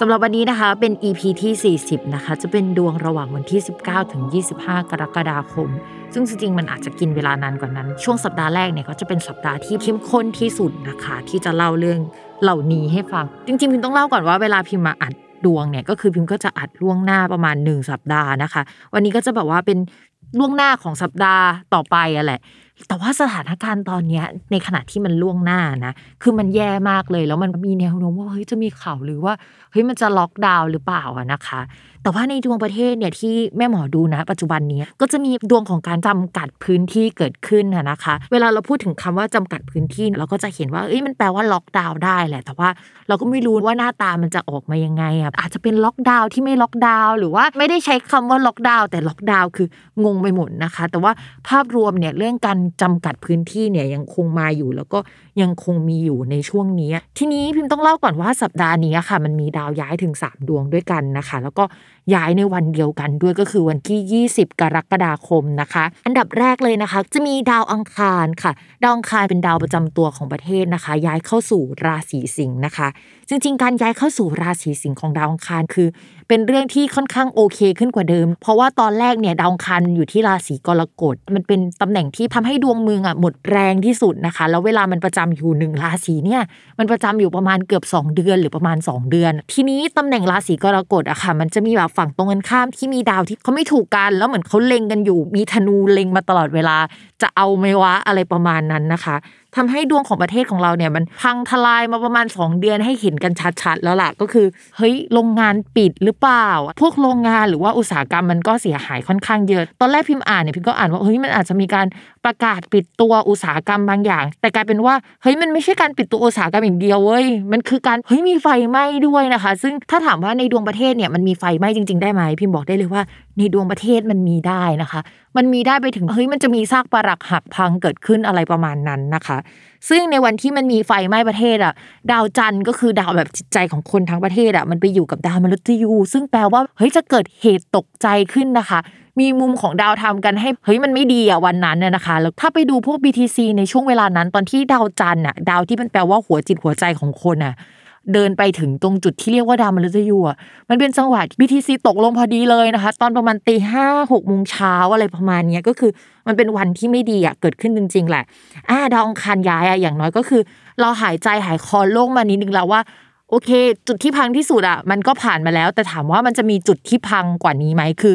สำหรับวันนี้นะคะเป็น EP ที่ 40 นะคะ จะเป็นดวงระหว่างวันที่ 19 ถึง 25 กรกฎาคม ซึ่งจริงๆ มันอาจจะกินเวลานานกว่านั้น ช่วงสัปดาห์แรกเนี่ยก็จะเป็นสัปดาห์ที่เข้มข้นที่สุดนะคะ ที่จะเล่าเรื่องเหล่านี้ให้ฟัง จริงๆ พิมต้องเล่าก่อนว่าเวลาพิมมาอัดดวงเนี่ยก็คือพิมก็จะอัดล่วงหน้าประมาณ 1 สัปดาห์นะคะ วันนี้ก็จะแบบว่าเป็นล่วงหน้าของสัปดาห์ต่อไปอะแหละ แต่ว่าสถานการณ์ตอนนี้ในขณะที่มันล่วงหน้านะ คือมันแย่มากเลย แล้วมันมีแนวโน้มว่าเฮ้ยจะมีข่าวหรือว่าเฮ้ยมันจะล็อกดาวน์หรือเปล่าอะนะคะ แต่ว่าในดวงประเทศเนี่ยที่แม่หมอดูนะ ปัจจุบันนี้ก็จะมีดวงของการจำกัดพื้นที่เกิดขึ้นนะคะ เวลาเราพูดถึงคำว่าจำกัดพื้นที่เราก็จะเห็นว่าเอ้ยมันแปลว่าล็อกดาวน์ได้แหละ แต่ว่าเราก็ไม่รู้ว่าหน้าตามันจะออกมายังไงอะอาจจะเป็นล็อกดาวน์ที่ไม่ล็อกดาวน์หรือว่าไม่ได้ใช้คำว่าล็อกดาวน์แต่ล็อกดาวน์คืองงไปหมดนะคะ แต่ว่าภาพรวมเนี่ยเรื่องการจำกัดพื้นที่เนี่ยยังคงมาอยู่ แล้วก็ยังคงมีอยู่ในช่วงนี้ ทีนี้พิมพ์ต้องเล่าก่อนว่าสัปดาห์นี้ค่ะ มันมีดาวย้ายถึง 3 ดวงด้วยกันนะคะ แล้วก็ ย้ายในวันเดียวกันด้วยก็คือวันที่ 20 กรกฎาคมนะคะ อันดับแรกเลยนะคะ จะมีดาวอังคารค่ะ ดาวอังคารเป็นดาวประจำตัวของประเทศนะคะ ย้ายเข้าสู่ราศีสิงห์นะคะ จริง ๆ การย้ายเข้าสู่ราศีสิงห์ของดาวอังคารคือ เป็นเรื่องที่ค่อนข้างโอเคขึ้นกว่าเดิม เพราะว่าตอนแรกเนี่ยดาวอังคารอยู่ที่ราศีกรกฎมันเป็นตำแหน่งที่ทำให้ดวงเมืองอะหมดแรงที่สุดนะคะ แล้วเวลามันประจำอยู่หนึ่งราศีเนี่ยมันประจำอยู่ประมาณเกือบ 2 เดือนหรือประมาณ 2 เดือน ทีนี้ตำแหน่งราศีกรกฎอะค่ะ มันจะมีแบบฝั่งตรงกันข้ามที่มีดาวที่เขาไม่ถูกกันแล้วเหมือนเขาเล็งกันอยู่ มีธนูเล็งมาตลอดเวลา จะเอาไหมวะอะไรประมาณนั้นนะคะทำให้ดวงของประเทศของเราเนี่ยมันพังทลายมาประมาณ 2 เดือนให้เห็นกันชัดๆ แล้วล่ะก็คือเฮ้ยโรงงานปิดหรือเปล่า พวกโรงงานหรือว่าอุตสาหกรรมมันก็เสียหายค่อนข้างเยอะ ตอนแรกพิมพ์อ่านเนี่ยพิมก็อ่านว่าเฮ้ยมันอาจจะมีการ ประกาศปิดตัวอุตสาหกรรมบางอย่าง แต่กลายเป็นว่าเฮ้ยมันไม่ใช่การปิดตัวอุตสาหกรรมอย่างเดียวเว้ยมันคือการเฮ้ยมีไฟไหม้ด้วยนะคะ ซึ่งถ้าถามว่าในดวงประเทศเนี่ยมันมีไฟไหม้จริง ๆ ได้ไหมพิมบอกได้เลยว่า ในดวงประเทศมันมีได้นะคะ มันมีได้ไปถึงเฮ้ยมันจะมีซากปรักหักพังเกิดขึ้นอะไรประมาณนั้นนะคะ ซึ่งในวันที่มันมีไฟไหม้ประเทศอะ ดาวจันทร์ก็คือดาวแบบจิตใจของคนทั้งประเทศอะมันไปอยู่กับดาวมฤตยูซึ่งแปลว่าเฮ้ยจะเกิดเหตุตกใจขึ้นนะคะ มีมุมของดาวทำกันให้เฮ้ยมันไม่ดีอะวันนั้นน่ยนะคะแล้วถ้าไปดูพวก BTC ในช่วงเวลานั้น ตอนที่ดาวจันทร์อะดาวที่มันแปลว่าหัวจิตหัวใจของคนอะ เดินไปถึงตรงจุดที่เรียกว่าดาวมฤตยูอะมันเป็นจังหวะ BTC ตกลงพอดีเลยนะคะ ตอนประมาณตีห้าหกโมงเช้าอะไรประมาณนี้ก็คือมันเป็นวันที่ไม่ดีอะเกิดขึ้นจริง ๆ แหละอ่าดาวองคารย้ายอะอย่างน้อยก็คือ เราหายใจหายคอโล่งมานิดนึงแล้วว่าโอเค จุดที่พังที่สุดอะมันก็ผ่านมาแล้ว แต่ถามว่ามันจะมีจุดที่พังกว่านี้ไหมคือ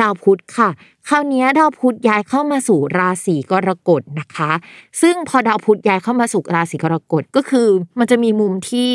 ดาวพุธค่ะ คราวนี้ดาวพุธย้ายเข้ามาสู่ราศีกรกฎนะคะ ซึ่งพอดาวพุธย้ายเข้ามาสู่ราศีกรกฎก็คือ มันจะมีมุมที่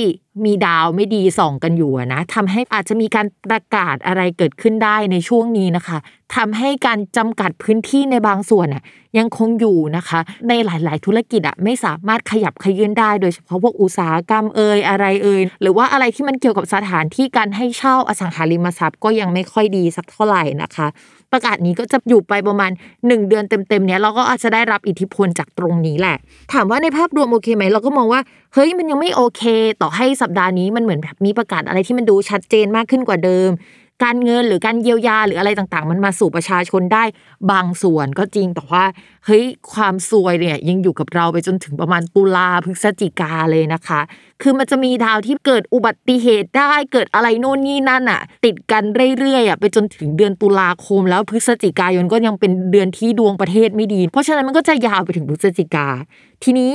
มีดาวไม่ดีส่องกันอยู่นะทำให้อาจจะมีการประกาศอะไรเกิดขึ้นได้ในช่วงนี้นะคะทำให้การจำกัดพื้นที่ในบางส่วนอะยังคงอยู่นะคะ ในหลาย ๆ ธุรกิจอะไม่สามารถขยับขยื่นได้ โดยเฉพาะพวกอุตสาหกรรมเอ่ยอะไรเอ่ยหรือว่าอะไรที่มันเกี่ยวกับสถานที่การให้เช่าอสังหาริมทรัพย์ก็ยังไม่ค่อยดีสักเท่าไหร่นะคะ ประกาศนี้ก็จะอยู่ไปประมาณ 1 เดือนเต็มๆเนี้ยเราก็อาจจะได้รับอิทธิพลจากตรงนี้แหละ ถามว่าในภาพรวมโอเคไหมเราก็มองว่าเฮ้ยมันยังไม่โอเค ต่อให้สัปดาห์นี้มันเหมือนแบบมีประกาศอะไรที่มันดูชัดเจนมากขึ้นกว่าเดิม การเงินหรือการเยียวยาหรืออะไรต่างๆ มันมาสู่ประชาชนได้บางส่วนก็จริงแต่ว่าเฮ้ยความซวยเนี่ยยังอยู่กับเราไปจนถึงประมาณตุลาพฤศจิกาเลยนะคะ คือมันจะมีดาวที่เกิดอุบัติเหตุได้เกิดอะไรโน่นนี่นั่นอะ ติดกันเรื่อยๆอะไปจนถึงเดือนตุลาคม แล้วพฤศจิกายนก็ยังเป็นเดือนที่ดวงประเทศไม่ดี เพราะฉะนั้นมันก็จะยาวไปถึงพฤศจิกา ทีนี้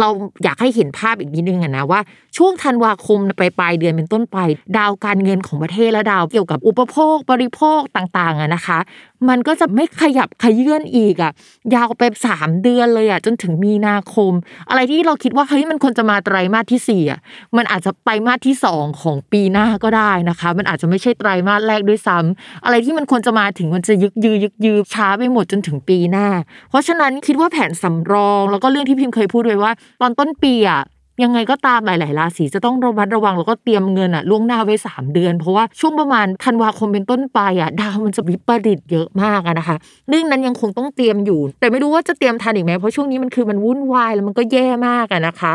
เราอยากให้เห็นภาพอีกนิดนึงอะนะว่าช่วงธันวาคมไปปลายเดือนเป็นต้นไป ดาวการเงินของประเทศและดาวเกี่ยวกับอุปโภคบริโภคต่างๆอะนะคะ มันก็จะไม่ขยับขยื่นอีกอะยาวไปสามเดือนเลยอะจนถึงมีนาคม อะไรที่เราคิดว่าเฮ้ยมันควรจะมาไตรมาสที่สี่อะมันอาจจะไตรมาสที่สองของปีหน้าก็ได้นะคะ มันอาจจะไม่ใช่ไตรมาสแรกด้วยซ้ำอะไรที่มันควรจะมาถึงมันจะยึกยือยึกยือช้าไปหมดจนถึงปีหน้า เพราะฉะนั้นคิดว่าแผนสำรองแล้วก็เรื่องที่พิมเคยพูดไว้ว่า ตอนต้นปีอะยังไงก็ตามหลาย ๆ ราศีจะต้องระมัดระวังแล้วก็เตรียมเงินอะล่วงหน้าไว้ 3 เดือน เพราะว่าช่วงประมาณธันวาคมเป็นต้นไปอะดาวมันจะวิปริตเยอะมากอะนะคะ เรื่องนั้นยังคงต้องเตรียมอยู่ แต่ไม่รู้ว่าจะเตรียมทันอีกไหมเพราะช่วงนี้มันคือมันวุ่นวายแล้วมันก็แย่มากอะนะคะ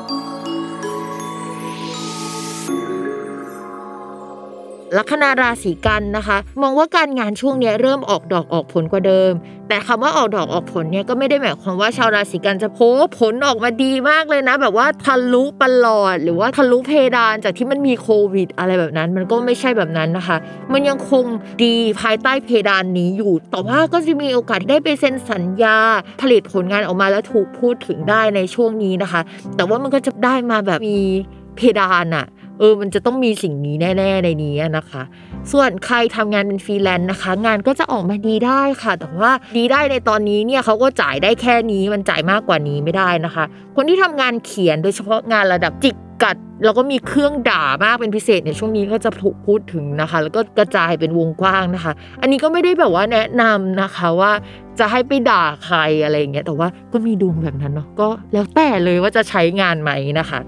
ลัคนาราศีกันนะคะ มองว่าการงานช่วงนี้เริ่มออกดอกออกผลกว่าเดิม แต่คำว่าออกดอกออกผลเนี่ยก็ไม่ได้หมายความว่าชาวราศีกันจะโพผลออกมาดีมากเลยนะ แบบว่าทะลุปลอด หรือว่าทะลุเพดานจากที่มันมีโควิด อะไรแบบนั้น มันก็ไม่ใช่แบบนั้นนะคะ มันยังคงดีภายใต้เพดานนี้อยู่ แต่ว่าก็จะมีโอกาสได้ไปเซ็นสัญญา ผลิตผลงานออกมาแล้วถูกพูดถึงได้ในช่วงนี้นะคะ แต่ว่ามันก็จะได้มาแบบมีเพดานอะ เออมันจะต้องมีสิ่งนี้แน่ๆในนี้นะคะ ส่วนใครทำงานเป็นฟรีแลนซ์นะคะ งานก็จะออกมาดีได้ค่ะ แต่ว่าดีได้ในตอนนี้เนี่ยเขาก็จ่ายได้แค่นี้มันจ่ายมากกว่านี้ไม่ได้นะคะ คนที่ทำงานเขียนโดยเฉพาะงานระดับจิกกัดแล้วก็มีเครื่องด่ามากเป็นพิเศษในช่วงนี้ก็จะถูกพูดถึงนะคะ แล้วก็กระจายเป็นวงกว้างนะคะ อันนี้ก็ไม่ได้แบบว่าแนะนำนะคะว่าจะให้ไปด่าใครอะไรอย่างเงี้ยแต่ว่าก็มีดวงแบบนั้นเนาะก็แล้วแต่เลยว่าจะใช้งานไหมนะคะ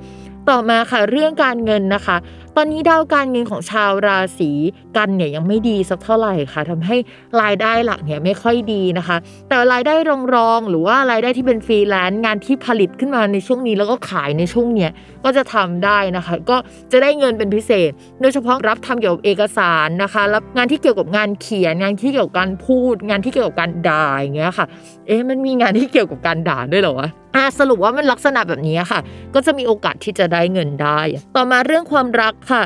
ต่อมาค่ะเรื่องการเงินนะคะ ตอนนี้ดาวการเงินของชาวราศีกันย์เนี่ยยังไม่ดีสักเท่าไหร่ค่ะทำให้รายได้หลักเนี่ยไม่ค่อยดีนะคะ แต่รายได้รองๆหรือว่ารายได้ที่เป็นฟรีแลนซ์งานที่ผลิตขึ้นมาในช่วงนี้แล้วก็ขายในช่วงเนี้ยก็จะทำได้นะคะ ก็จะได้เงินเป็นพิเศษ โดยเฉพาะรับทำเกี่ยวกับเอกสารนะคะรับงานที่เกี่ยวกับงานเขียน งานที่เกี่ยวกับการพูด งานที่เกี่ยวกับการด่าอย่างเงี้ยค่ะ เอ๊ะมันมีงานที่เกี่ยวกับการด่าด้วยเหรอวะอะสรุปว่ามันลักษณะแบบนี้ค่ะ ก็จะมีโอกาสที่จะได้เงินได้ ต่อมาเรื่องความรักค่ะ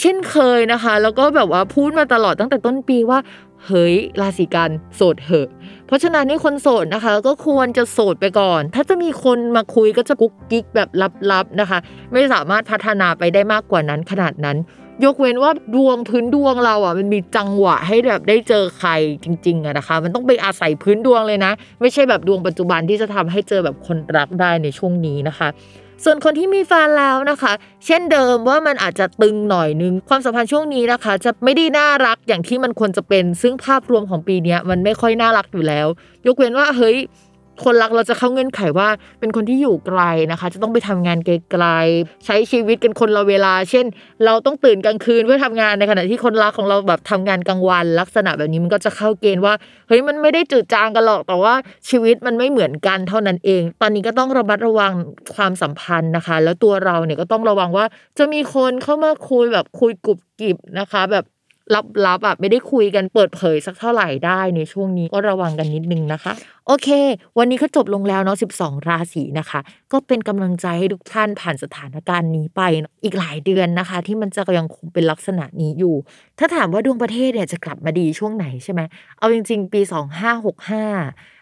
เช่นเคยนะคะ แล้วก็แบบว่าพูดมาตลอดตั้งแต่ต้นปีว่าเฮ้ยราศีกันโสดเหอะ เพราะฉะนั้นนี่คนโสดนะคะ ก็ควรจะโสดไปก่อน ถ้าจะมีคนมาคุยก็จะกุ๊กกิ๊กแบบลับๆนะคะ ไม่สามารถพัฒนาไปได้มากกว่านั้นขนาดนั้น ยกเว้นว่าดวงพื้นดวงเราอะมันมีจังหวะให้แบบได้เจอใครจริงๆอะนะคะ มันต้องไปอาศัยพื้นดวงเลยนะ ไม่ใช่แบบดวงปัจจุบันที่จะทำให้เจอแบบคนรักได้ในช่วงนี้นะคะ ส่วนคนที่มีแฟนแล้วนะคะ เช่นเดิมว่ามันอาจจะตึงหน่อยนึง ความสัมพันธ์ช่วงนี้นะคะ จะไม่ได้น่ารักอย่างที่มันควรจะเป็น ซึ่งภาพรวมของปีนี้มันไม่ค่อยน่ารักอยู่แล้ว ยกเว้นว่าเฮ้ย คนรักเราจะเข้าเงื่อนไขว่า เป็นคนที่อยู่ไกลนะคะ จะต้องไปทำงานไกลๆใช้ชีวิตกันคนละเวลา เช่น เราต้องตื่นกลางคืนเพื่อทำงานในขณะที่คนรักของเราแบบทำงานกลางวัน ลักษณะแบบนี้มันก็จะเข้าเกณฑ์ว่าเฮ้ยมันไม่ได้จืดจางกันหรอกแต่ว่าชีวิตมันไม่เหมือนกันเท่านั้นเอง ตอนนี้ก็ต้องระมัดระวังความสัมพันธ์นะคะ แล้วตัวเราเนี่ยก็ต้องระวังว่าจะมีคนเข้ามาคุยแบบคุยกุบกิบนะคะ แบบ ลับๆอะไม่ได้คุยกันเปิดเผยสักเท่าไหร่ได้ในช่วงนี้ก็ระวังกันนิดนึงนะคะ โอเค วันนี้ก็จบลงแล้วเนาะ12 ราศีนะคะ ก็เป็นกำลังใจให้ทุกท่านผ่านสถานการณ์นี้ไปอีกหลายเดือนนะคะ ที่มันจะยังคงเป็นลักษณะนี้อยู่ ถ้าถามว่าดวงประเทศเนี่ยจะกลับมาดีช่วงไหนใช่ไหมเอาจริง ๆ ปี 2565